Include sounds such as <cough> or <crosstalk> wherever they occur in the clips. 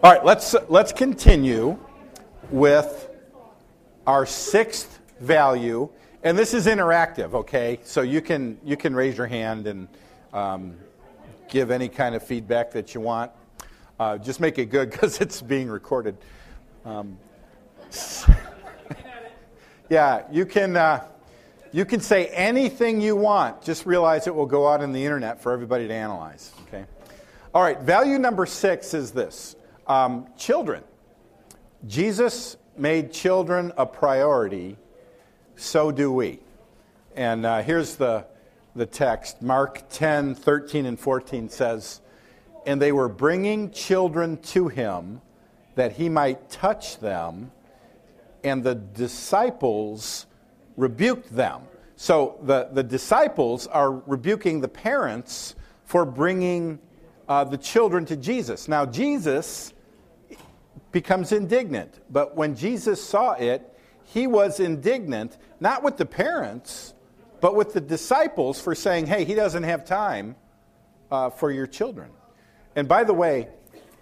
All right, let's, let's continue with our sixth value. And this is interactive, okay? So you can, you can raise your hand and um, give any kind of feedback that you want. Uh, just make it good <laughs> because it's being recorded. Um, <laughs> yeah, you can, uh, you can say anything you want. Just realize it will go out on the internet for everybody to analyze, okay? All right, value number six is this um, children. Jesus made children a priority, so do we. And uh, here's the, the text Mark 10 13 and 14 says, And they were bringing children to him that he might touch them, and the disciples rebuked them. So the, the disciples are rebuking the parents for bringing uh, the children to Jesus. Now, Jesus becomes indignant, but when Jesus saw it, he was indignant, not with the parents, but with the disciples for saying, hey, he doesn't have time uh, for your children. And by the way,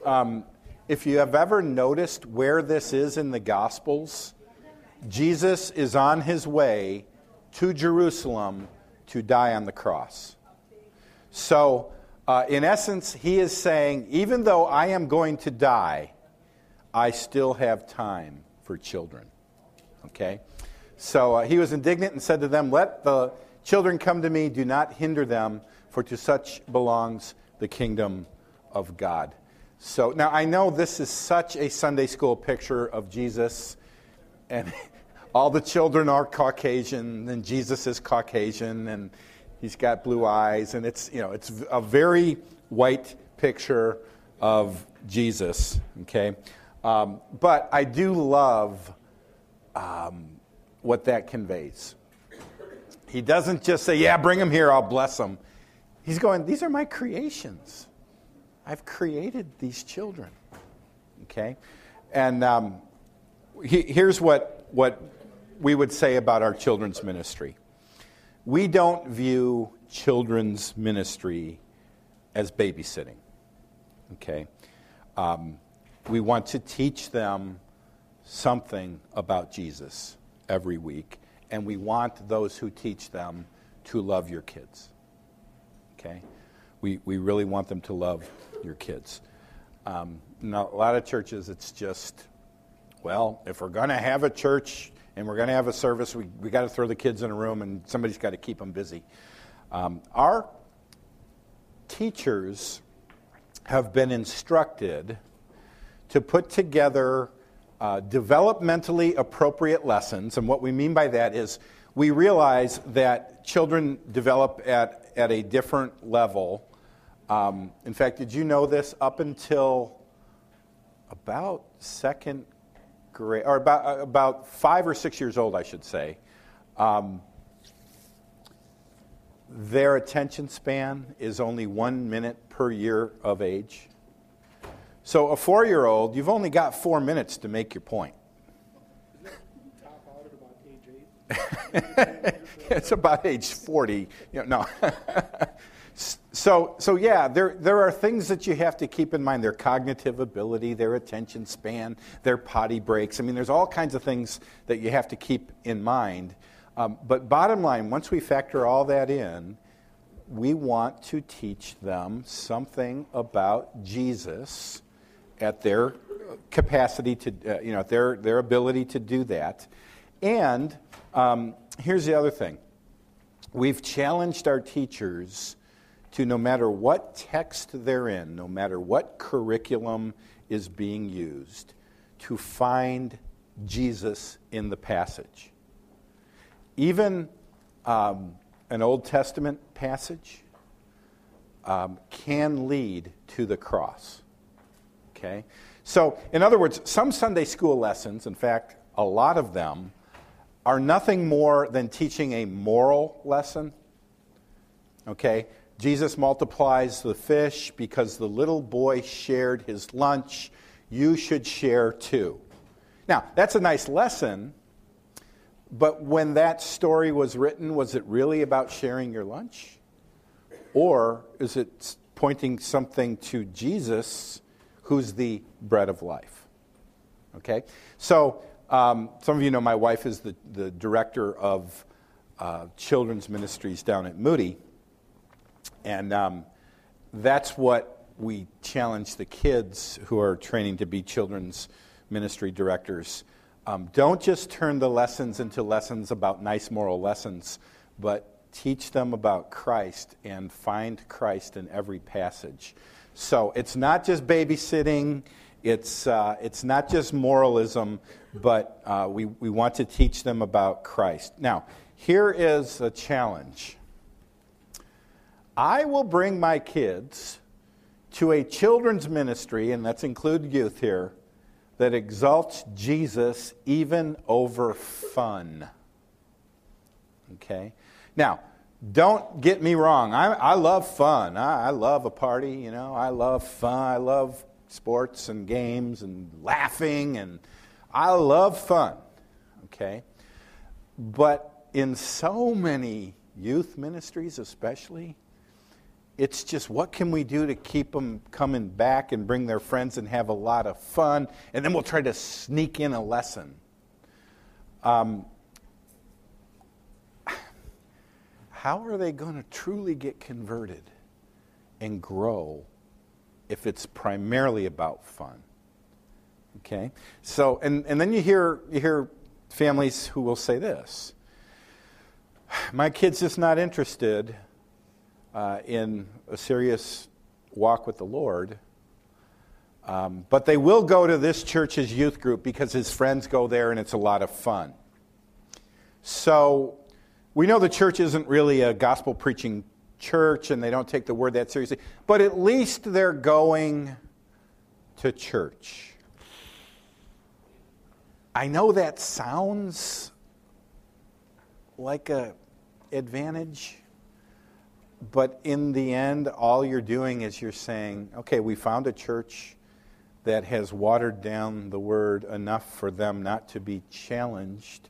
um, if you have ever noticed where this is in the Gospels, Jesus is on his way to Jerusalem to die on the cross. So, uh, in essence, he is saying, even though I am going to die, I still have time for children. Okay? So uh, he was indignant and said to them, Let the children come to me, do not hinder them, for to such belongs the kingdom of God. So now I know this is such a Sunday school picture of Jesus, and <laughs> all the children are Caucasian, and Jesus is Caucasian, and he's got blue eyes, and it's you know it's a very white picture of Jesus. Okay, um, but I do love um, what that conveys. He doesn't just say, "Yeah, bring them here, I'll bless them." He's going, "These are my creations. I've created these children." Okay, and um, he, here's what what we would say about our children's ministry we don't view children's ministry as babysitting. Okay? Um, we want to teach them something about Jesus every week, and we want those who teach them to love your kids. Okay? We, we really want them to love your kids. Um, now, a lot of churches, it's just, well, if we're going to have a church, and we're going to have a service. We, we got to throw the kids in a room, and somebody's got to keep them busy. Um, our teachers have been instructed to put together uh, developmentally appropriate lessons. And what we mean by that is we realize that children develop at, at a different level. Um, in fact, did you know this? Up until about second grade, or about, uh, about five or six years old, I should say, um, their attention span is only one minute per year of age. So a four year old, you've only got four minutes to make your point. <laughs> it's about age 40. You know, no. <laughs> So, so yeah, there, there are things that you have to keep in mind their cognitive ability, their attention span, their potty breaks. I mean, there's all kinds of things that you have to keep in mind. Um, but bottom line, once we factor all that in, we want to teach them something about Jesus at their capacity to, uh, you know, their, their ability to do that. And um, here's the other thing we've challenged our teachers to no matter what text they're in, no matter what curriculum is being used, to find Jesus in the passage. Even um, an Old Testament passage um, can lead to the cross. Okay? So, in other words, some Sunday school lessons, in fact, a lot of them, are nothing more than teaching a moral lesson. Okay? Jesus multiplies the fish because the little boy shared his lunch. You should share too. Now, that's a nice lesson, but when that story was written, was it really about sharing your lunch? Or is it pointing something to Jesus who's the bread of life. Okay? So, um, some of you know my wife is the, the director of uh, children's ministries down at Moody. And um, that's what we challenge the kids who are training to be children's ministry directors. Um, don't just turn the lessons into lessons about nice moral lessons, but teach them about Christ and find Christ in every passage. So it's not just babysitting, it's, uh, it's not just moralism, but uh, we, we want to teach them about Christ. Now, here is a challenge I will bring my kids to a children's ministry, and that's included youth here, that exalts Jesus even over fun. Okay? Now, don't get me wrong. I, I love fun. I, I love a party, you know. I love fun. I love sports and games and laughing, and I love fun. Okay? But in so many youth ministries, especially, it's just what can we do to keep them coming back and bring their friends and have a lot of fun, and then we'll try to sneak in a lesson. Um, how are they going to truly get converted and grow if it's primarily about fun? Okay? So, and, and then you hear, you hear families who will say this My kid's just not interested uh, in a serious walk with the Lord. Um, but they will go to this church's youth group because his friends go there and it's a lot of fun. So we know the church isn't really a gospel preaching church and they don't take the word that seriously, but at least they're going to church. I know that sounds like a advantage but in the end, all you're doing is you're saying, okay, we found a church that has watered down the word enough for them not to be challenged.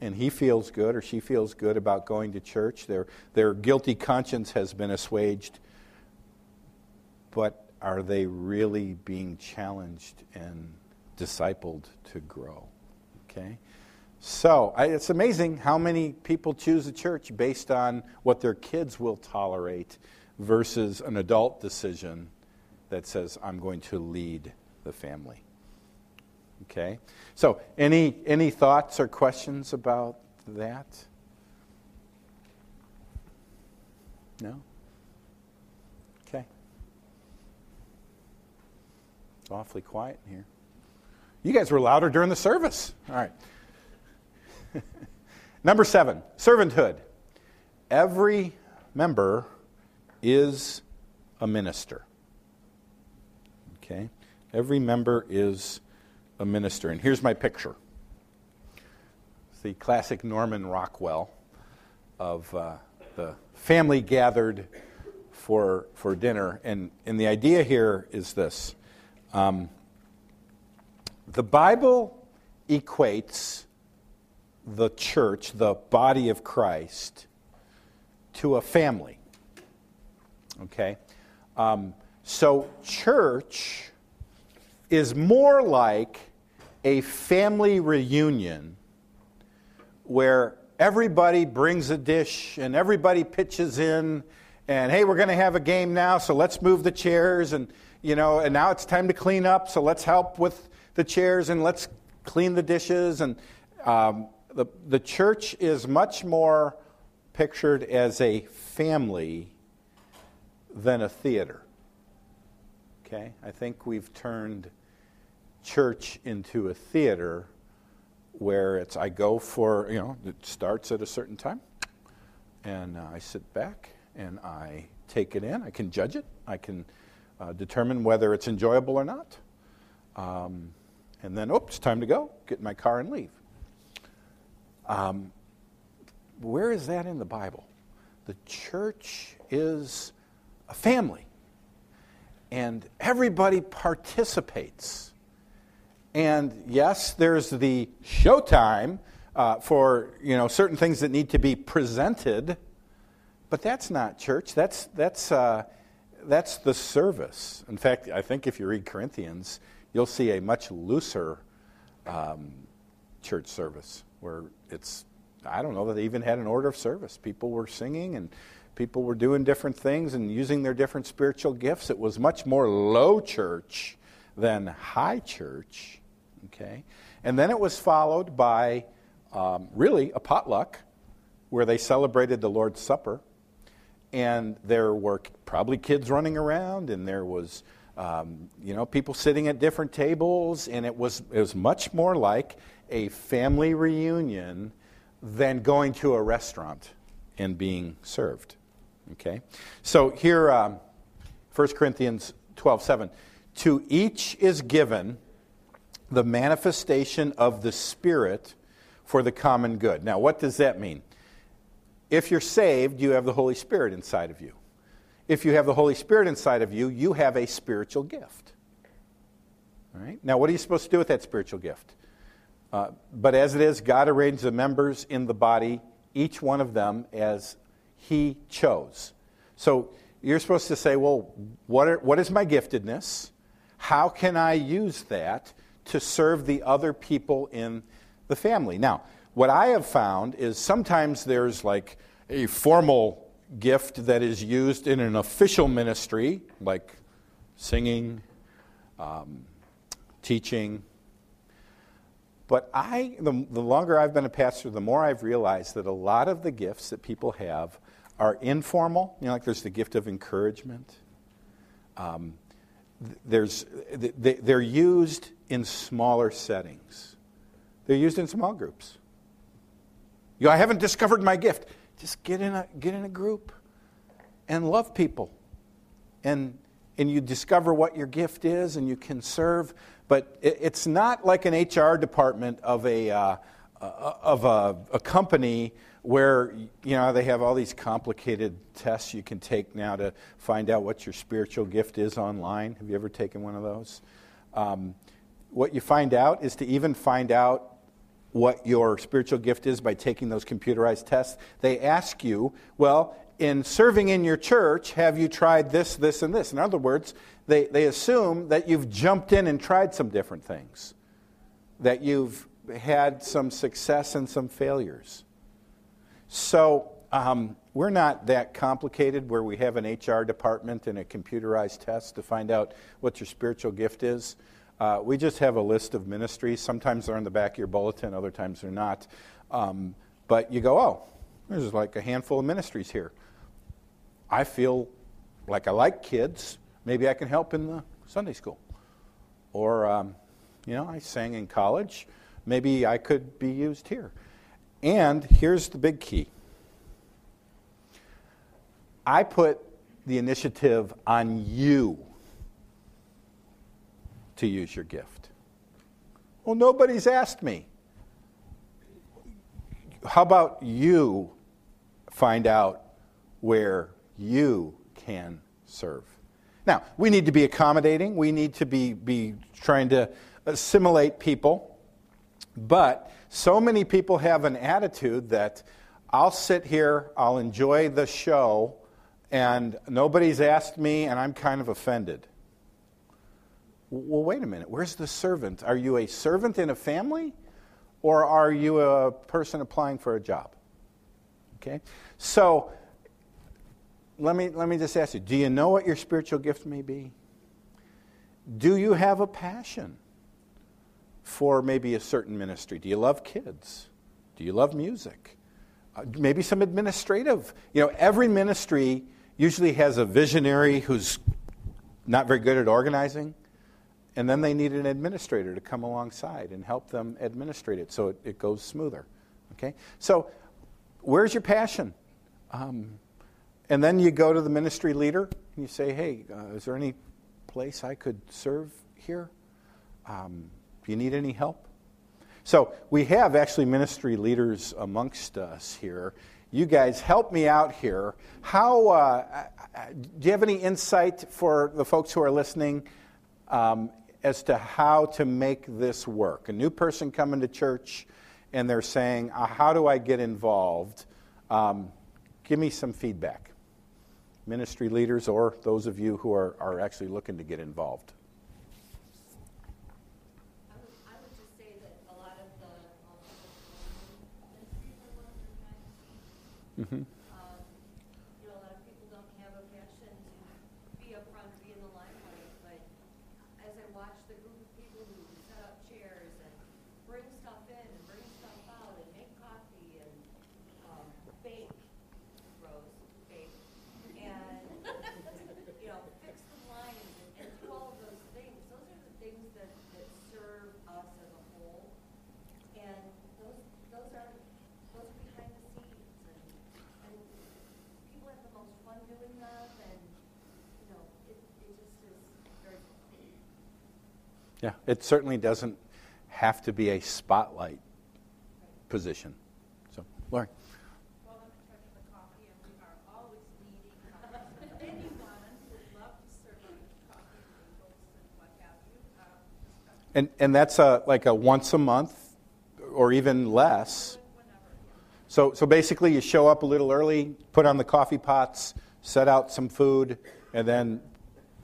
And he feels good or she feels good about going to church. Their, their guilty conscience has been assuaged. But are they really being challenged and discipled to grow? Okay? So I, it's amazing how many people choose a church based on what their kids will tolerate versus an adult decision that says, I'm going to lead the family. Okay? So, any, any thoughts or questions about that? No? Okay. It's awfully quiet in here. You guys were louder during the service. All right. <laughs> Number seven, servanthood. Every member is a minister. Okay? Every member is a minister. And here's my picture it's the classic Norman Rockwell of uh, the family gathered for, for dinner. And, and the idea here is this um, the Bible equates the church, the body of Christ, to a family. Okay? Um, so, church is more like a family reunion where everybody brings a dish and everybody pitches in and hey we're going to have a game now so let's move the chairs and you know and now it's time to clean up so let's help with the chairs and let's clean the dishes and um, the, the church is much more pictured as a family than a theater. Okay? I think we've turned church into a theater where it's I go for, you know, it starts at a certain time and uh, I sit back and I take it in. I can judge it. I can uh, determine whether it's enjoyable or not. Um, and then, oops, time to go. Get in my car and leave. Um, where is that in the Bible? The church is a family, and everybody participates. And yes, there's the showtime uh, for you know certain things that need to be presented, but that's not church. That's that's uh, that's the service. In fact, I think if you read Corinthians, you'll see a much looser um, church service where it's, I don't know that they even had an order of service. People were singing and people were doing different things and using their different spiritual gifts. It was much more low church than high church. Okay? And then it was followed by um, really a potluck where they celebrated the Lord's Supper. And there were probably kids running around, and there was, um, you know, people sitting at different tables, and it was, it was much more like a family reunion than going to a restaurant and being served. Okay? So here, um, 1 Corinthians 12 7. To each is given the manifestation of the Spirit for the common good. Now, what does that mean? If you're saved, you have the Holy Spirit inside of you. If you have the Holy Spirit inside of you, you have a spiritual gift. All right? Now, what are you supposed to do with that spiritual gift? Uh, but as it is, God arranged the members in the body, each one of them as He chose. So you're supposed to say, well, what, are, what is my giftedness? How can I use that to serve the other people in the family? Now, what I have found is sometimes there's like a formal gift that is used in an official ministry, like singing, um, teaching. But I, the, the longer I've been a pastor, the more I've realized that a lot of the gifts that people have are informal. You know, like there's the gift of encouragement. Um, there's, they're used in smaller settings. They're used in small groups. You know, I haven't discovered my gift. Just get in a, get in a group and love people. And, and you discover what your gift is and you can serve. But it, it's not like an HR department of a, uh, of a, a company where you know they have all these complicated tests you can take now to find out what your spiritual gift is online. Have you ever taken one of those? Um, what you find out is to even find out what your spiritual gift is by taking those computerized tests. They ask you, well, in serving in your church, have you tried this, this, and this? In other words, they, they assume that you've jumped in and tried some different things, that you've had some success and some failures. So um, we're not that complicated where we have an HR department and a computerized test to find out what your spiritual gift is. Uh, we just have a list of ministries. Sometimes they're in the back of your bulletin, other times they're not. Um, but you go, oh, there's like a handful of ministries here. I feel like I like kids. Maybe I can help in the Sunday school. Or, um, you know, I sang in college. Maybe I could be used here. And here's the big key I put the initiative on you to use your gift. Well, nobody's asked me. How about you find out where you can serve? Now, we need to be accommodating, we need to be, be trying to assimilate people, but so many people have an attitude that I'll sit here, I'll enjoy the show, and nobody's asked me, and I'm kind of offended. Well, wait a minute. Where's the servant? Are you a servant in a family, or are you a person applying for a job? Okay? So, let me, let me just ask you do you know what your spiritual gift may be? Do you have a passion for maybe a certain ministry? Do you love kids? Do you love music? Uh, maybe some administrative. You know, every ministry usually has a visionary who's not very good at organizing and then they need an administrator to come alongside and help them administrate it so it, it goes smoother. Okay? So, where's your passion? Um, and then you go to the ministry leader and you say, hey, uh, is there any place I could serve here? Um, do you need any help? So, we have actually ministry leaders amongst us here. You guys help me out here. How, uh, do you have any insight for the folks who are listening? Um, as to how to make this work. A new person coming to church and they're saying, uh, How do I get involved? Um, give me some feedback. ministry leaders or those of you who are, are actually looking to get involved. I would, I would just say that a lot of the, um, ministries are ones that kind of, Mm-hmm. um, you know, a lot of people don't have a passion to be up front or be in the limelight, but as I watch the group of people who set up chairs and bring stuff in and bring stuff out and make coffee and, um, bake, Rose, bake, and, you know, fix the lines and, and do all of those things, those are the things that, that serve us as a whole. And those, those are, those are behind the scenes and, and people have the most fun doing that and, you know, it, it just is very. Yeah, it certainly doesn't have to be a spotlight position. So, Lauren. Well, I'm in charge of the coffee, and we are always needing coffee. Anyone would love to serve you coffee, bagels, and what have you. Um, just come And, and that's a, like a once a month or even less. So, so basically, you show up a little early, put on the coffee pots, set out some food, and then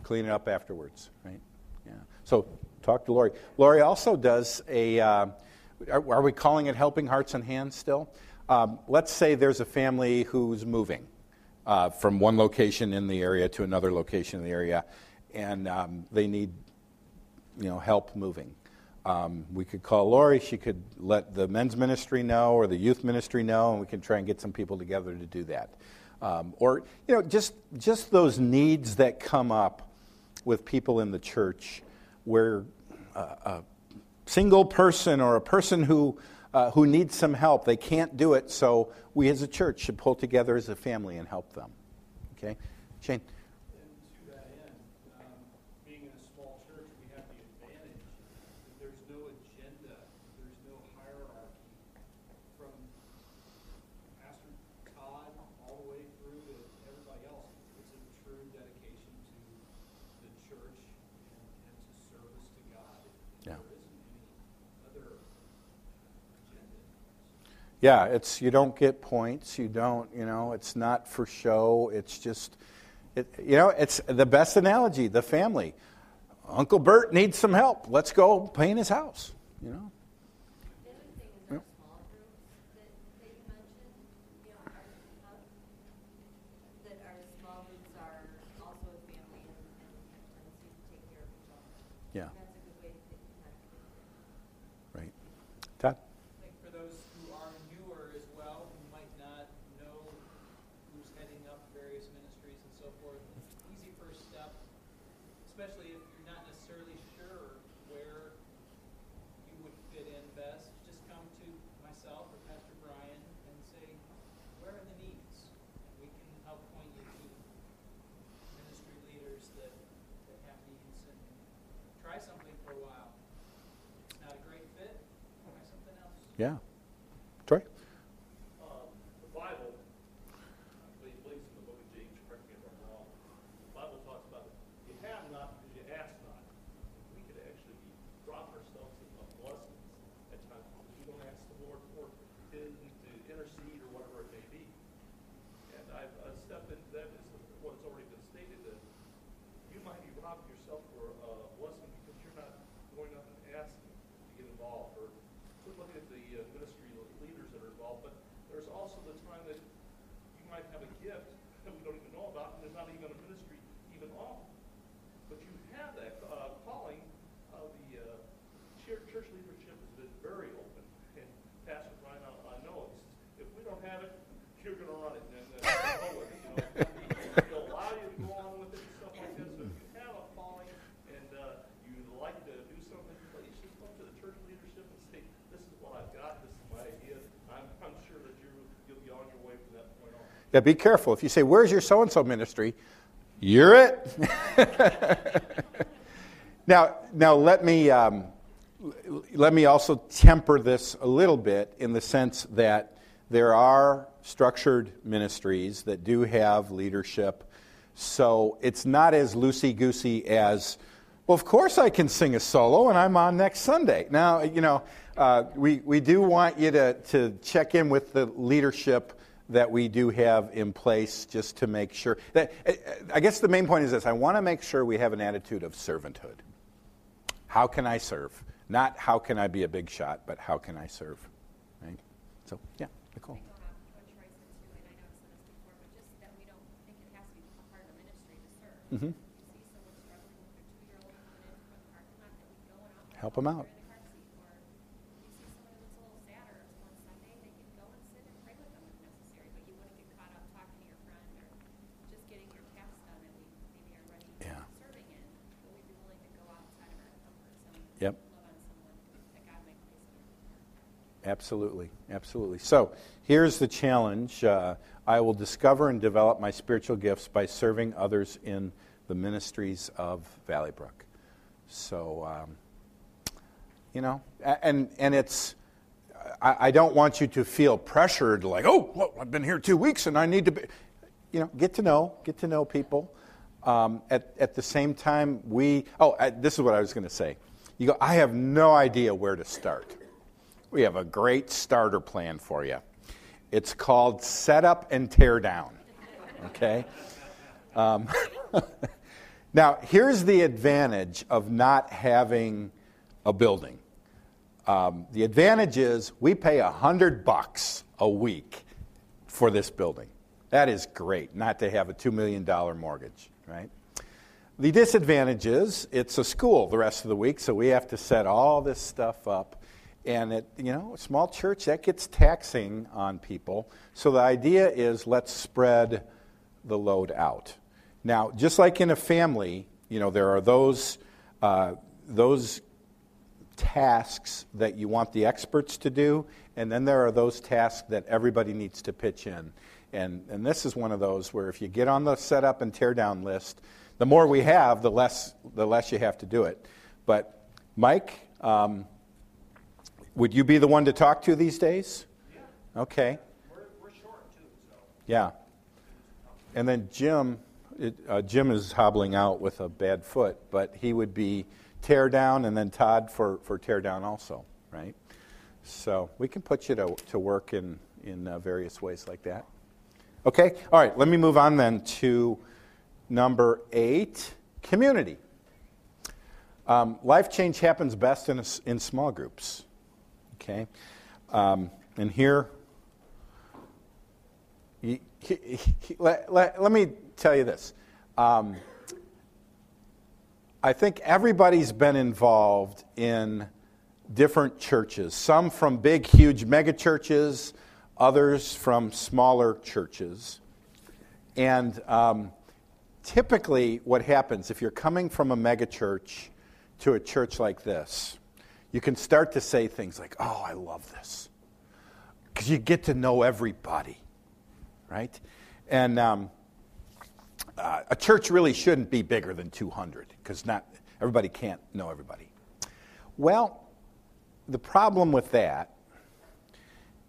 clean it up afterwards, right? Yeah. So talk to Lori. Lori also does a, uh, are, are we calling it Helping Hearts and Hands still? Um, let's say there's a family who's moving uh, from one location in the area to another location in the area, and um, they need you know, help moving. Um, we could call Lori. She could let the men's ministry know or the youth ministry know, and we can try and get some people together to do that. Um, or you know, just just those needs that come up with people in the church, where uh, a single person or a person who uh, who needs some help, they can't do it. So we as a church should pull together as a family and help them. Okay, Shane. And to that end, um, being in a small church, we have the advantage that there's no agenda, there's no hierarchy from Pastor Todd all the way through to everybody else. It's a true dedication to the church and, and to service to God. Yeah. There isn't any other agenda. Yeah, it's you don't get points. You don't, you know, it's not for show. It's just, it, you know, it's the best analogy. The family. Uncle Bert needs some help. Let's go paint his house. You know. The other thing is our small groups that, that you mentioned, you know, our, uh, that our small groups are also a family and, and have tendency to take care of each other. Yeah. That's a good way to get connected. Right. Todd. I think for those who are newer as well, who might not know who's heading up various ministries and so forth, easy first step, especially if you're not necessarily sure where you would fit in best, just come to myself or Pastor Brian and say, where are the needs? And we can help point you to ministry leaders that, that have needs and try something for a while. If it's not a great fit, try something else. Yeah. Troy. Um, the Bible, I believe, believes in the book of James, correct me if I'm wrong. The Bible talks about you have not because you ask not. We could actually be drop ourselves in the blessings at times because we don't ask the Lord for His to intercede or whatever it may be. And I've uh, stepped into that as what's already been stated that you might be robbing yourself for a blessing because you're not going up and asking to get involved or we're looking at the uh, ministry leaders that are involved, but there's also the time that you might have a gift that we don't even know about, and there's not even a ministry even on. But you have that uh, calling. Uh, the uh, church, church leadership has been very open, and Pastor Brian, I, I know it. If we don't have it, you're going to run it, and uh, go with it. You know, they'll allow you to go on with it and stuff like that. So if you have a calling and uh, you'd like to do something, please just come to the church leadership and say, "This is what I've got. This is my idea." I'm, I'm sure that you you'll be on your way from that point on. Yeah. Be careful. If you say, "Where's your so and so ministry?" You're it. <laughs> now, now let me um, let me also temper this a little bit in the sense that there are structured ministries that do have leadership, so it's not as loosey goosey as. Well, of course I can sing a solo, and I'm on next Sunday. Now, you know, uh, we, we do want you to, to check in with the leadership that we do have in place just to make sure that I guess the main point is this I want to make sure we have an attitude of servanthood. How can I serve? Not how can I be a big shot, but how can I serve? Right? So, yeah, Nicole. Going off what Troy said too, and I know I've said this before, but just that we don't think it has to be a part of the ministry to serve. Mhm. If you see someone struggling with their two-year-old coming in from the parking lot, that we go and offer Help 'em out. in the car seat. Or if you see someone that's a little sadder one Sunday, they can go and sit and pray with them if necessary, but you wouldn't get caught up talking to your friend or just getting your tasks done that we maybe are ready Yeah. serving in, but we'd be willing to go outside of our comfort zone. Yep. Love on someone that God might place in our heart. Absolutely, absolutely. So here's the challenge uh, I will discover and develop my spiritual gifts by serving others in the ministries of Valley Brook. So, um, you know, and, and it's, I, I don't want you to feel pressured like, oh, well, I've been here two weeks and I need to be, you know, get to know, get to know people. Um, at, at the same time, we, oh, I, this is what I was going to say. You go, I have no idea where to start. We have a great starter plan for you. It's called Set Up and Tear Down. Okay? Um, <laughs> now, here's the advantage of not having a building. Um, the advantage is we pay a hundred bucks a week for this building. That is great, not to have a $2 million mortgage, right? The disadvantage is it's a school the rest of the week, so we have to set all this stuff up. And it, you know, a small church that gets taxing on people. So the idea is let's spread the load out. Now, just like in a family, you know, there are those uh, those tasks that you want the experts to do, and then there are those tasks that everybody needs to pitch in. And, and this is one of those where if you get on the setup and tear down list, the more we have, the less, the less you have to do it. But, Mike, um, would you be the one to talk to these days? Yeah. Okay. We're, we're short too, so. Yeah. And then Jim, it, uh, Jim is hobbling out with a bad foot, but he would be tear down, and then Todd for, for tear down also, right? So we can put you to, to work in, in uh, various ways like that. Okay? All right, let me move on then to number eight community. Um, life change happens best in, a in small groups. Okay? Um, and here, he, he, he, let, let, let, me tell you this. Um, I think everybody's been involved in different churches, some from big, huge mega churches, others from smaller churches. And um, typically, what happens if you're coming from a mega church to a church like this, you can start to say things like, Oh, I love this. Because you get to know everybody, right? And um, uh, a church really shouldn't be bigger than 200 because not everybody can't know everybody. Well, the problem with that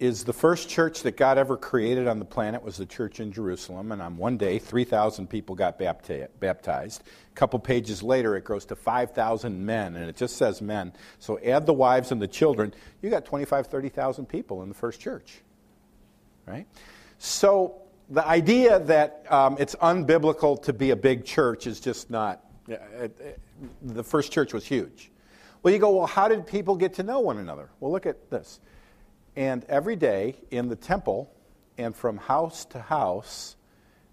is the first church that God ever created on the planet was the church in Jerusalem, and on one day, 3,000 people got bapti- baptized. A couple pages later, it grows to 5,000 men, and it just says men. So add the wives and the children, you got 25, 30,000 people in the first church, right? So the idea that um, it's unbiblical to be a big church is just not. Uh, it, the first church was huge. Well, you go, well, how did people get to know one another? Well, look at this. And every day in the temple and from house to house,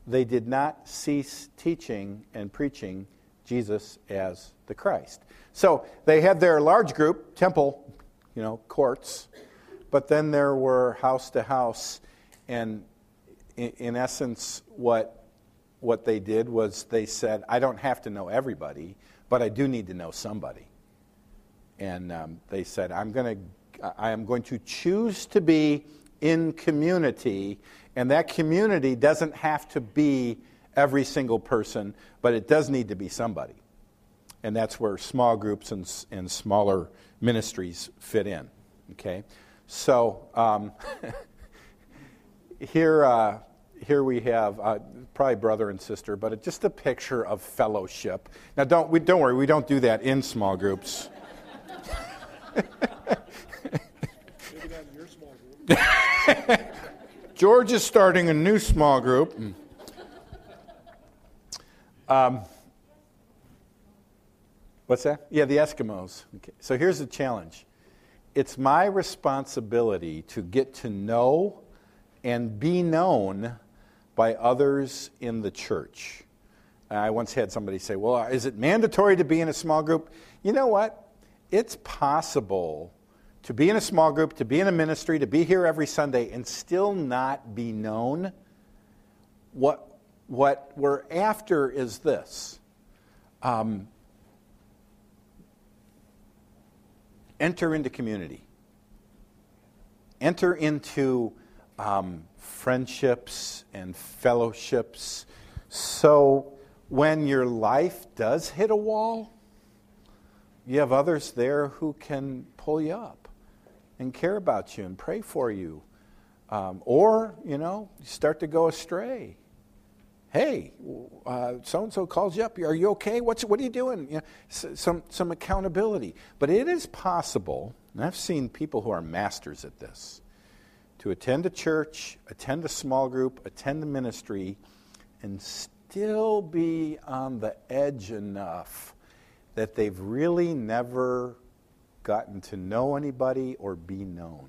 they did not cease teaching and preaching Jesus as the Christ. So they had their large group, temple, you know, courts, but then there were house to house, and in, essence, what what they did was they said, I don't have to know everybody, but I do need to know somebody. And um, they said, I'm going to, I am going to choose to be in community, and that community doesn't have to be every single person, but it does need to be somebody. And that's where small groups and, and smaller ministries fit in. Okay? So, um, <laughs> here, uh, here we have uh, probably brother and sister, but just a picture of fellowship. Now, don't, we, don't worry, we don't do that in small groups. <laughs> Maybe not in your small group. <laughs> George is starting a new small group. Um, what's that? Yeah, the Eskimos. Okay. So here's the challenge it's my responsibility to get to know and be known by others in the church. I once had somebody say, Well, is it mandatory to be in a small group? You know what? It's possible to be in a small group, to be in a ministry, to be here every Sunday and still not be known. What, what we're after is this um, enter into community, enter into um, friendships and fellowships. So when your life does hit a wall, you have others there who can pull you up and care about you and pray for you. Um, or, you know, you start to go astray. Hey, so and so calls you up. Are you okay? What's, what are you doing? You know, some, some accountability. But it is possible, and I've seen people who are masters at this, to attend a church, attend a small group, attend a ministry, and still be on the edge enough that they've really never gotten to know anybody or be known.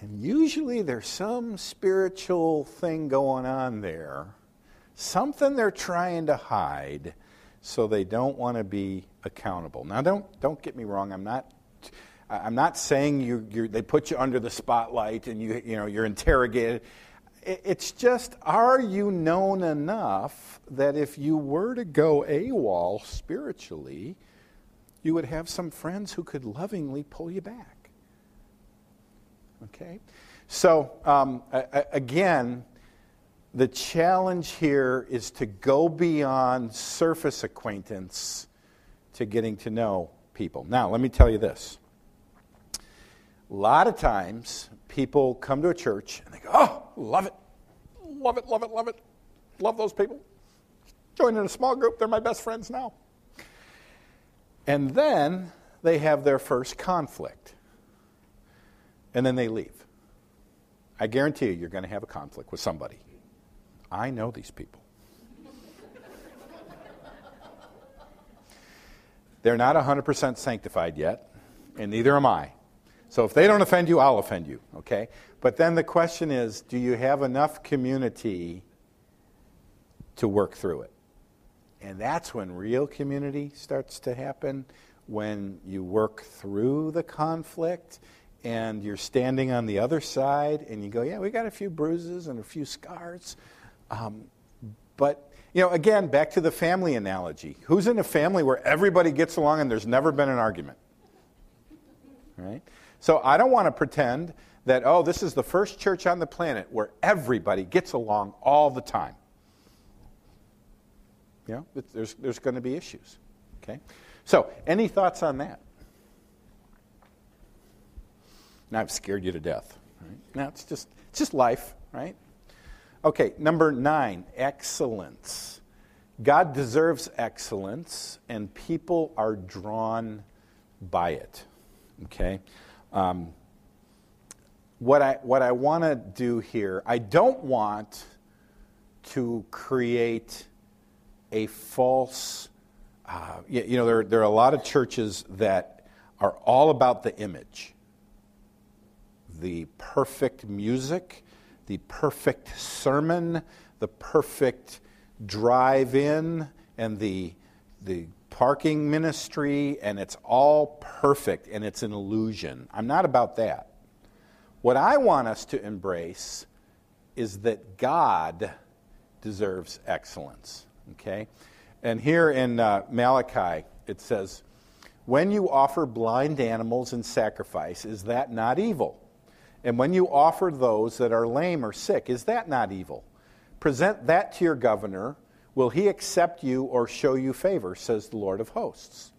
And usually there's some spiritual thing going on there, something they're trying to hide so they don't want to be accountable. Now don't don't get me wrong, I'm not I'm not saying you they put you under the spotlight and you you know you're interrogated. It's just, are you known enough that if you were to go AWOL spiritually, you would have some friends who could lovingly pull you back? Okay? So, um, again, the challenge here is to go beyond surface acquaintance to getting to know people. Now, let me tell you this. A lot of times, people come to a church and they go, oh, love it, love it, love it, love it, love those people. Join in a small group, they're my best friends now. And then they have their first conflict. And then they leave. I guarantee you, you're going to have a conflict with somebody. I know these people. <laughs> They're not 100% sanctified yet, and neither am I. So if they don't offend you, I'll offend you, okay? But then the question is do you have enough community to work through it? And that's when real community starts to happen, when you work through the conflict and you're standing on the other side and you go, yeah, we got a few bruises and a few scars. Um, but, you know, again, back to the family analogy. Who's in a family where everybody gets along and there's never been an argument? Right? So I don't want to pretend that, oh, this is the first church on the planet where everybody gets along all the time. You know, there's, there's going to be issues. Okay? So, any thoughts on that? Now I've scared you to death. Right? Now it's just, it's just life, right? Okay, number nine, excellence. God deserves excellence, and people are drawn by it. Okay? Um, what I, what I want to do here, I don't want to create a false, uh, you, you, know, there, there are a lot of churches that are all about the image the perfect music, the perfect sermon, the perfect drive in, and the, the parking ministry, and it's all perfect and it's an illusion. I'm not about that. What I want us to embrace is that God deserves excellence. Okay? And here in uh, Malachi, it says, When you offer blind animals in sacrifice, is that not evil? And when you offer those that are lame or sick, is that not evil? Present that to your governor. Will he accept you or show you favor, says the Lord of hosts?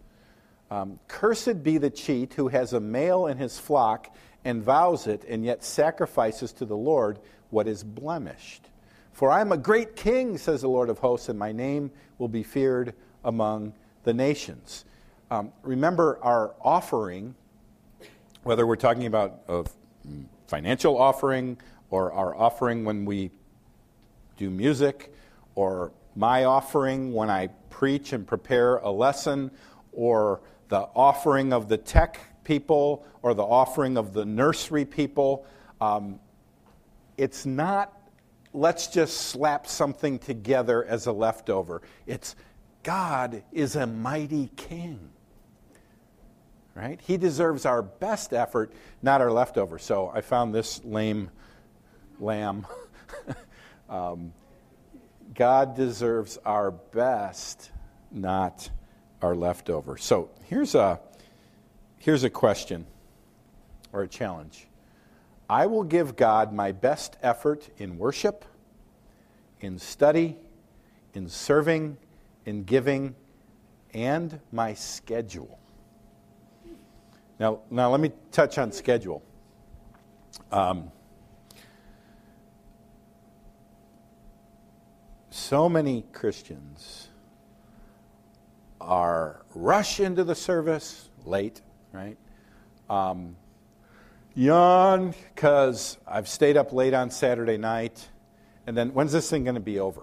Um, Cursed be the cheat who has a male in his flock and vows it, and yet sacrifices to the Lord what is blemished. For I am a great king, says the Lord of hosts, and my name will be feared among the nations. Um, remember, our offering, whether we're talking about a financial offering or our offering when we do music, or my offering when I preach and prepare a lesson, or the offering of the tech people, or the offering of the nursery people. Um, it's not let's just slap something together as a leftover. It's God is a mighty king. Right? He deserves our best effort, not our leftover. So I found this lame lamb. <laughs> um, God deserves our best, not our leftover. So here's a, here's a question or a challenge. I will give God my best effort in worship, in study, in serving, in giving, and my schedule. Now, now let me touch on schedule. Um, so many Christians are rush into the service late, right? Um, yawn because I've stayed up late on Saturday night, and then when's this thing going to be over?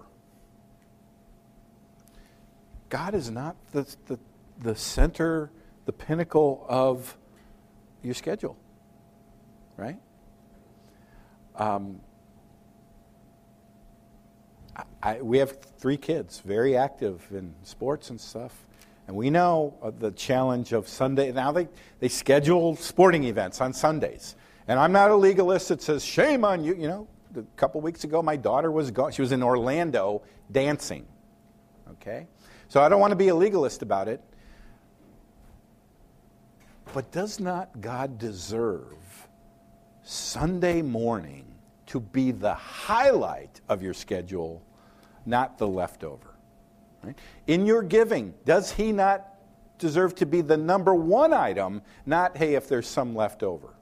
God is not the, the, the center, the pinnacle of your schedule, right? Um, I, we have three kids, very active in sports and stuff. And we know uh, the challenge of Sunday. Now they, they schedule sporting events on Sundays. And I'm not a legalist that says, shame on you. You know, a couple weeks ago, my daughter was. She was in Orlando dancing. Okay? So I don't want to be a legalist about it. But does not God deserve Sunday morning to be the highlight of your schedule, not the leftover? Right? In your giving, does he not deserve to be the number one item, not, hey, if there's some left over?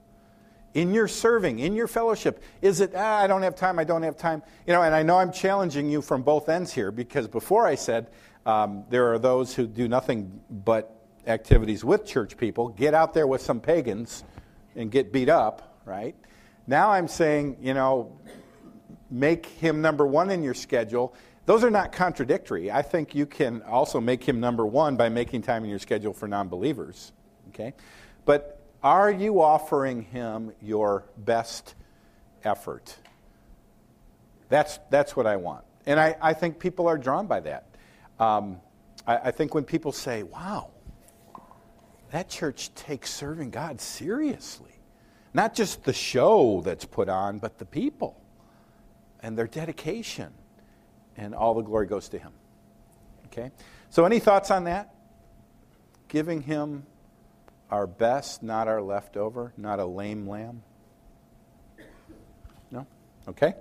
In your serving, in your fellowship, is it, ah, I don't have time, I don't have time? You know, and I know I'm challenging you from both ends here because before I said um, there are those who do nothing but activities with church people, get out there with some pagans and get beat up, right? Now I'm saying, you know, make him number one in your schedule those are not contradictory. I think you can also make him number one by making time in your schedule for non believers. Okay? But are you offering him your best effort? That's, that's what I want. And I, I think people are drawn by that. Um, I, I think when people say, wow, that church takes serving God seriously, not just the show that's put on, but the people and their dedication and all the glory goes to him. Okay? So, any thoughts on that? Giving him our best, not our leftover, not a lame lamb? No? Okay?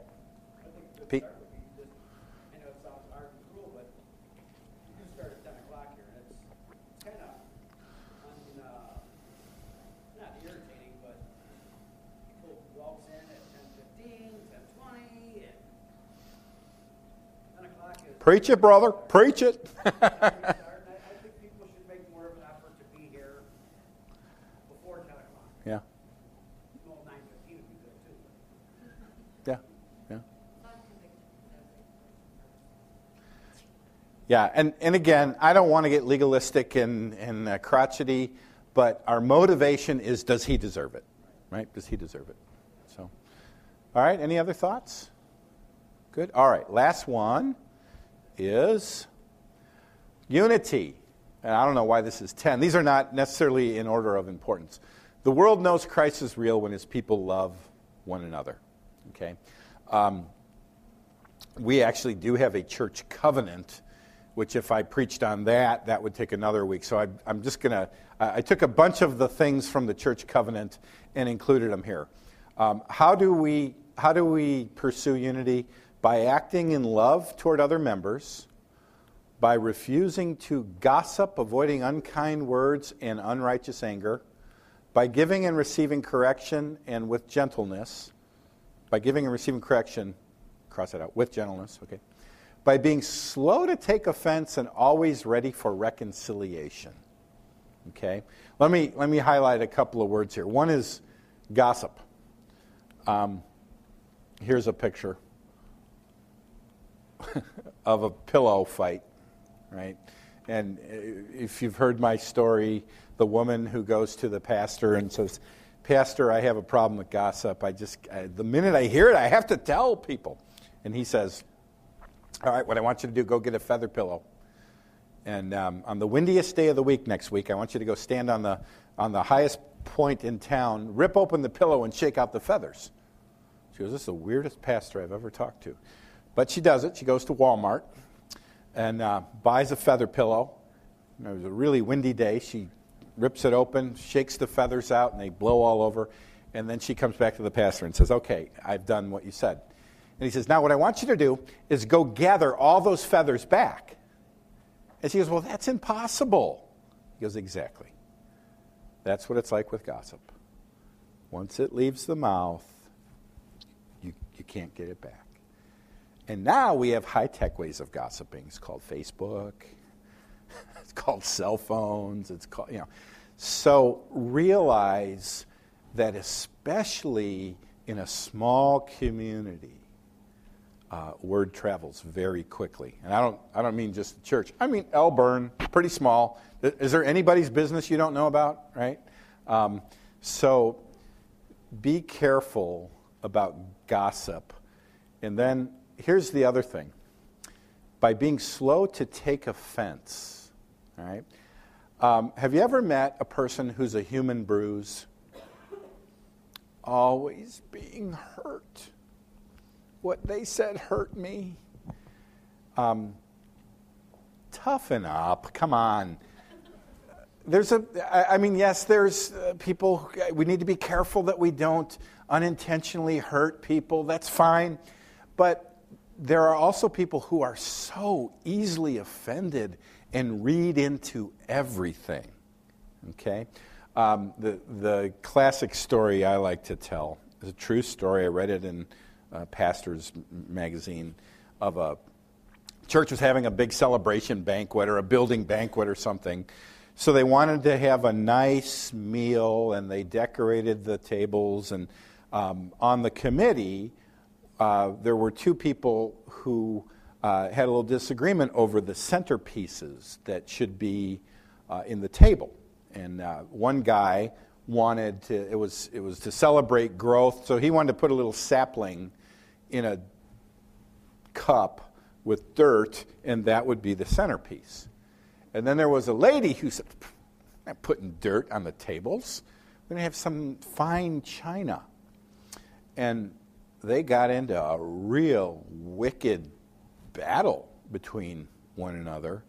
Pete? I know it sounds hard and cruel, but you do start at ten o'clock here, and it's kind of, un, uh, not irritating, but people walks in at ten fifteen, ten twenty, and ten o'clock is. Preach it, brother. Preach it. start, and I, I think people should make more of an effort to be here before ten o'clock. yeah. Well, nine fifteen would be good too. Yeah. Yeah. Yeah, and, and again, I don't want to get legalistic and, and uh, crotchety, but our motivation is does he deserve it? Right? Does he deserve it? So, all right, any other thoughts? Good. All right, last one is unity. And I don't know why this is 10. These are not necessarily in order of importance. The world knows Christ is real when his people love one another. Okay? Um, we actually do have a church covenant, which if I preached on that, that would take another week. So I, I'm just going to, I took a bunch of the things from the church covenant and included them here. Um, how, do we, how do we pursue unity? By acting in love toward other members, by refusing to gossip, avoiding unkind words and unrighteous anger, by giving and receiving correction and with gentleness, by giving and receiving correction, cross that out, with gentleness, okay, by being slow to take offense and always ready for reconciliation. Okay? Let me, let me highlight a couple of words here. One is gossip. Um, here's a picture <laughs> of a pillow fight, right? And if you've heard my story, the woman who goes to the pastor and says, Pastor, I have a problem with gossip. I just, I, the minute I hear it, I have to tell people. And he says, All right, what I want you to do, go get a feather pillow. And um, on the windiest day of the week next week, I want you to go stand on the, on the highest point in town, rip open the pillow, and shake out the feathers. She goes, This is the weirdest pastor I've ever talked to. But she does it. She goes to Walmart and uh, buys a feather pillow. it was a really windy day. She rips it open, shakes the feathers out, and they blow all over. And then she comes back to the pastor and says, Okay, I've done what you said. And he says, Now, what I want you to do is go gather all those feathers back. And she goes, Well, that's impossible. He goes, Exactly. That's what it's like with gossip. Once it leaves the mouth, you, you can't get it back. And now we have high tech ways of gossiping. It's called Facebook, <laughs> it's called cell phones, it's called, you know. So realize that, especially in a small community, uh, word travels very quickly. And I don't, I don't mean just the church. I mean Elburn, pretty small. Is there anybody's business you don't know about, right? Um, so be careful about gossip. And then here's the other thing by being slow to take offense, all right? Um, have you ever met a person who's a human bruise? Always being hurt. What they said hurt me. Um, toughen up. Come on. There's a, I mean, yes, there's uh, people, we need to be careful that we don't unintentionally hurt people. That's fine. But there are also people who are so easily offended and read into everything. Okay? Um, the, the classic story I like to tell is a true story. I read it in uh, Pastor's magazine of a church was having a big celebration banquet or a building banquet or something. So they wanted to have a nice meal and they decorated the tables. And um, on the committee, uh, there were two people who uh, had a little disagreement over the centerpieces that should be uh, in the table. And uh, one guy wanted to, it was, it was to celebrate growth, so he wanted to put a little sapling in a cup with dirt, and that would be the centerpiece. And then there was a lady who said, I'm not putting dirt on the tables. We're going to have some fine china. And they got into a real wicked battle between one another.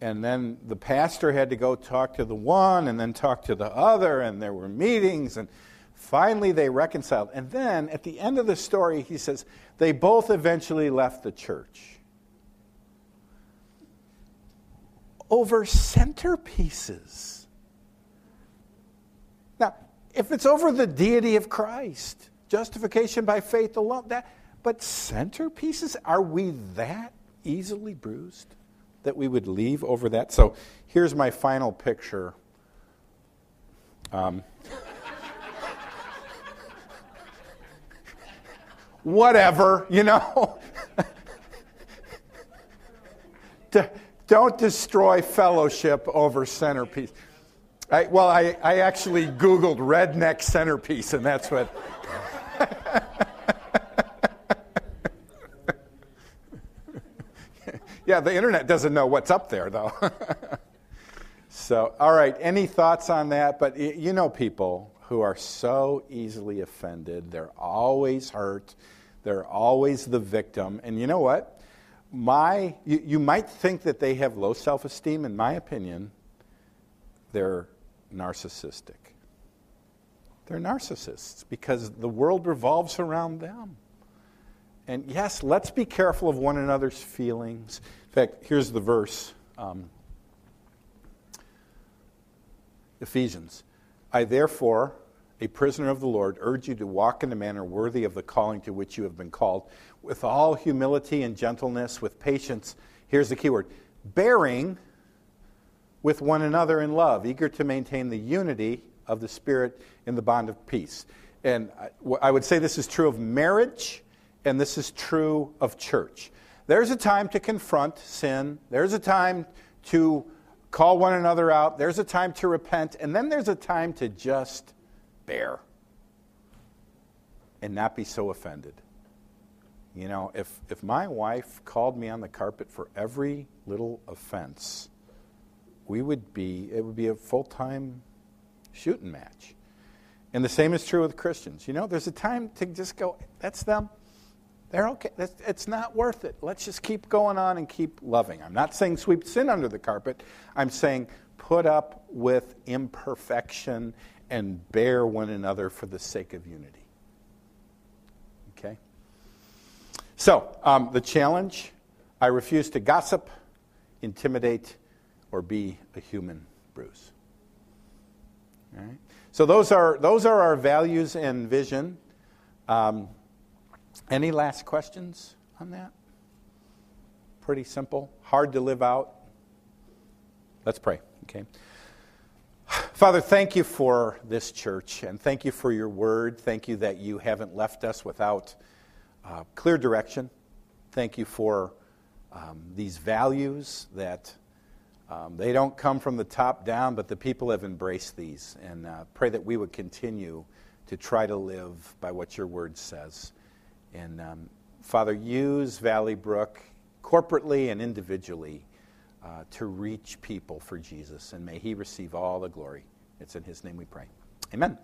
And then the pastor had to go talk to the one and then talk to the other, and there were meetings, and finally they reconciled. And then at the end of the story, he says, they both eventually left the church. Over centerpieces. Now, if it's over the deity of Christ, Justification by faith alone. That, but centerpieces, are we that easily bruised that we would leave over that? So here's my final picture. Um, <laughs> whatever, you know. <laughs> Don't destroy fellowship over centerpiece. I, well, I, I actually Googled redneck centerpiece, and that's what. <laughs> yeah, the internet doesn't know what's up there, though. <laughs> so, all right, any thoughts on that? But you know people who are so easily offended, they're always hurt, they're always the victim. And you know what? My, you, you might think that they have low self esteem. In my opinion, they're narcissistic. They're narcissists because the world revolves around them. And yes, let's be careful of one another's feelings. In fact, here's the verse um, Ephesians. I therefore, a prisoner of the Lord, urge you to walk in a manner worthy of the calling to which you have been called, with all humility and gentleness, with patience. Here's the key word bearing with one another in love, eager to maintain the unity of the Spirit in the bond of peace. And I would say this is true of marriage, and this is true of church. There's a time to confront sin, there's a time to call one another out, there's a time to repent, and then there's a time to just bear and not be so offended. You know, if, if my wife called me on the carpet for every little offense, we would be, it would be a full time shooting match. And the same is true with Christians. You know, there's a time to just go, that's them. They're okay. It's not worth it. Let's just keep going on and keep loving. I'm not saying sweep sin under the carpet. I'm saying put up with imperfection and bear one another for the sake of unity. Okay? So, um, the challenge I refuse to gossip, intimidate, or be a human bruise. Right? So, those are, those are our values and vision. Um, any last questions on that? Pretty simple. Hard to live out. Let's pray, okay? Father, thank you for this church and thank you for your word. Thank you that you haven't left us without uh, clear direction. Thank you for um, these values that um, they don't come from the top down, but the people have embraced these. And uh, pray that we would continue to try to live by what your word says. And um, Father, use Valley Brook corporately and individually uh, to reach people for Jesus. And may he receive all the glory. It's in his name we pray. Amen.